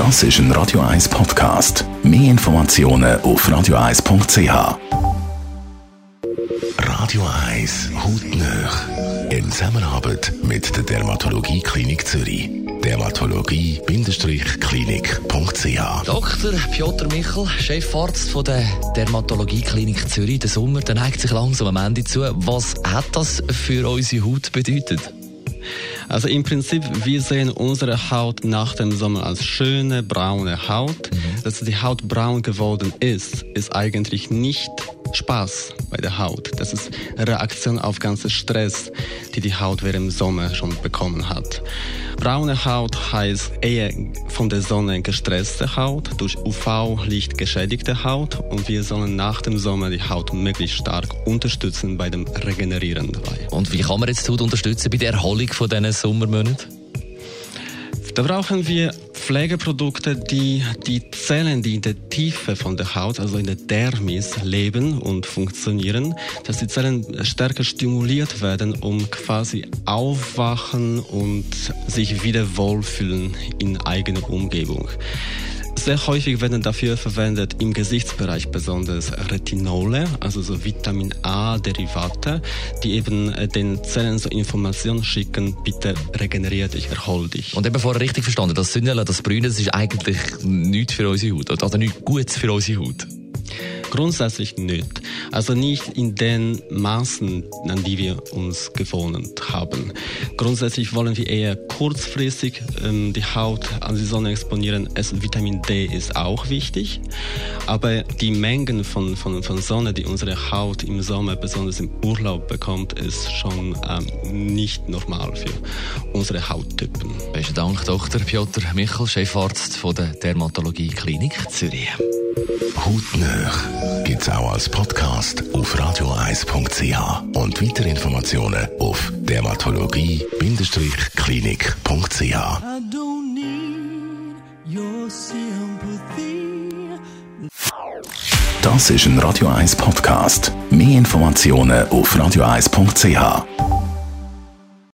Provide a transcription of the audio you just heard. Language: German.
Das ist ein Radio 1 Podcast. Mehr Informationen auf radio1.ch. Radio 1 Hautnöch. In Zusammenarbeit mit der Dermatologie Klinik Zürich. Dermatologie-klinik.ch Dr. Piotr Michel, Chefarzt von der Dermatologie Klinik Zürich. Der Sommer der neigt sich langsam am Ende zu. Was hat das für unsere Haut bedeutet? Also im Prinzip, wir sehen unsere Haut nach dem Sommer als schöne braune Haut. Mhm. Dass die Haut braun geworden ist, ist eigentlich nicht Spaß bei der Haut. Das ist Reaktion auf ganzen Stress, die die Haut während dem Sommer schon bekommen hat. Braune Haut heißt eher von der Sonne gestresste Haut, durch UV-Licht geschädigte Haut und wir sollen nach dem Sommer die Haut möglichst stark unterstützen bei dem Regenerieren dabei. Und wie kann man jetzt die Haut unterstützen bei der Erholung von diesen Sommermonaten? Da brauchen wir Pflegeprodukte, die die Zellen, die in der Tiefe von der Haut, also in der Dermis, leben und funktionieren, dass die Zellen stärker stimuliert werden, um quasi aufwachen und sich wieder wohlfühlen in eigener Umgebung. Sehr häufig werden dafür verwendet im Gesichtsbereich besonders Retinole, also so Vitamin A-Derivate, die eben äh, den Zellen so Informationen schicken, bitte regeneriere dich, erhol dich. Und eben vorher richtig verstanden, das Sünnele, das Brüne, das ist eigentlich nichts für unsere Haut, oder nichts Gutes für unsere Haut. Grundsätzlich nicht. Also nicht in den Maßen, an die wir uns gewohnt haben. Grundsätzlich wollen wir eher kurzfristig ähm, die Haut an die Sonne exponieren. Also Vitamin D ist auch wichtig. Aber die Mengen von, von, von Sonne, die unsere Haut im Sommer, besonders im Urlaub bekommt, ist schon ähm, nicht normal für unsere Hauttypen. Besten Dank, Dr. Piotr Michel, Chefarzt von der Dermatologie Klinik Zürich. Hautnöch gibt es auch als Podcast auf radioeis.ch und weitere Informationen auf dermatologie-klinik.ch. Das ist ein Radio 1 Podcast. Mehr Informationen auf radioeis.ch.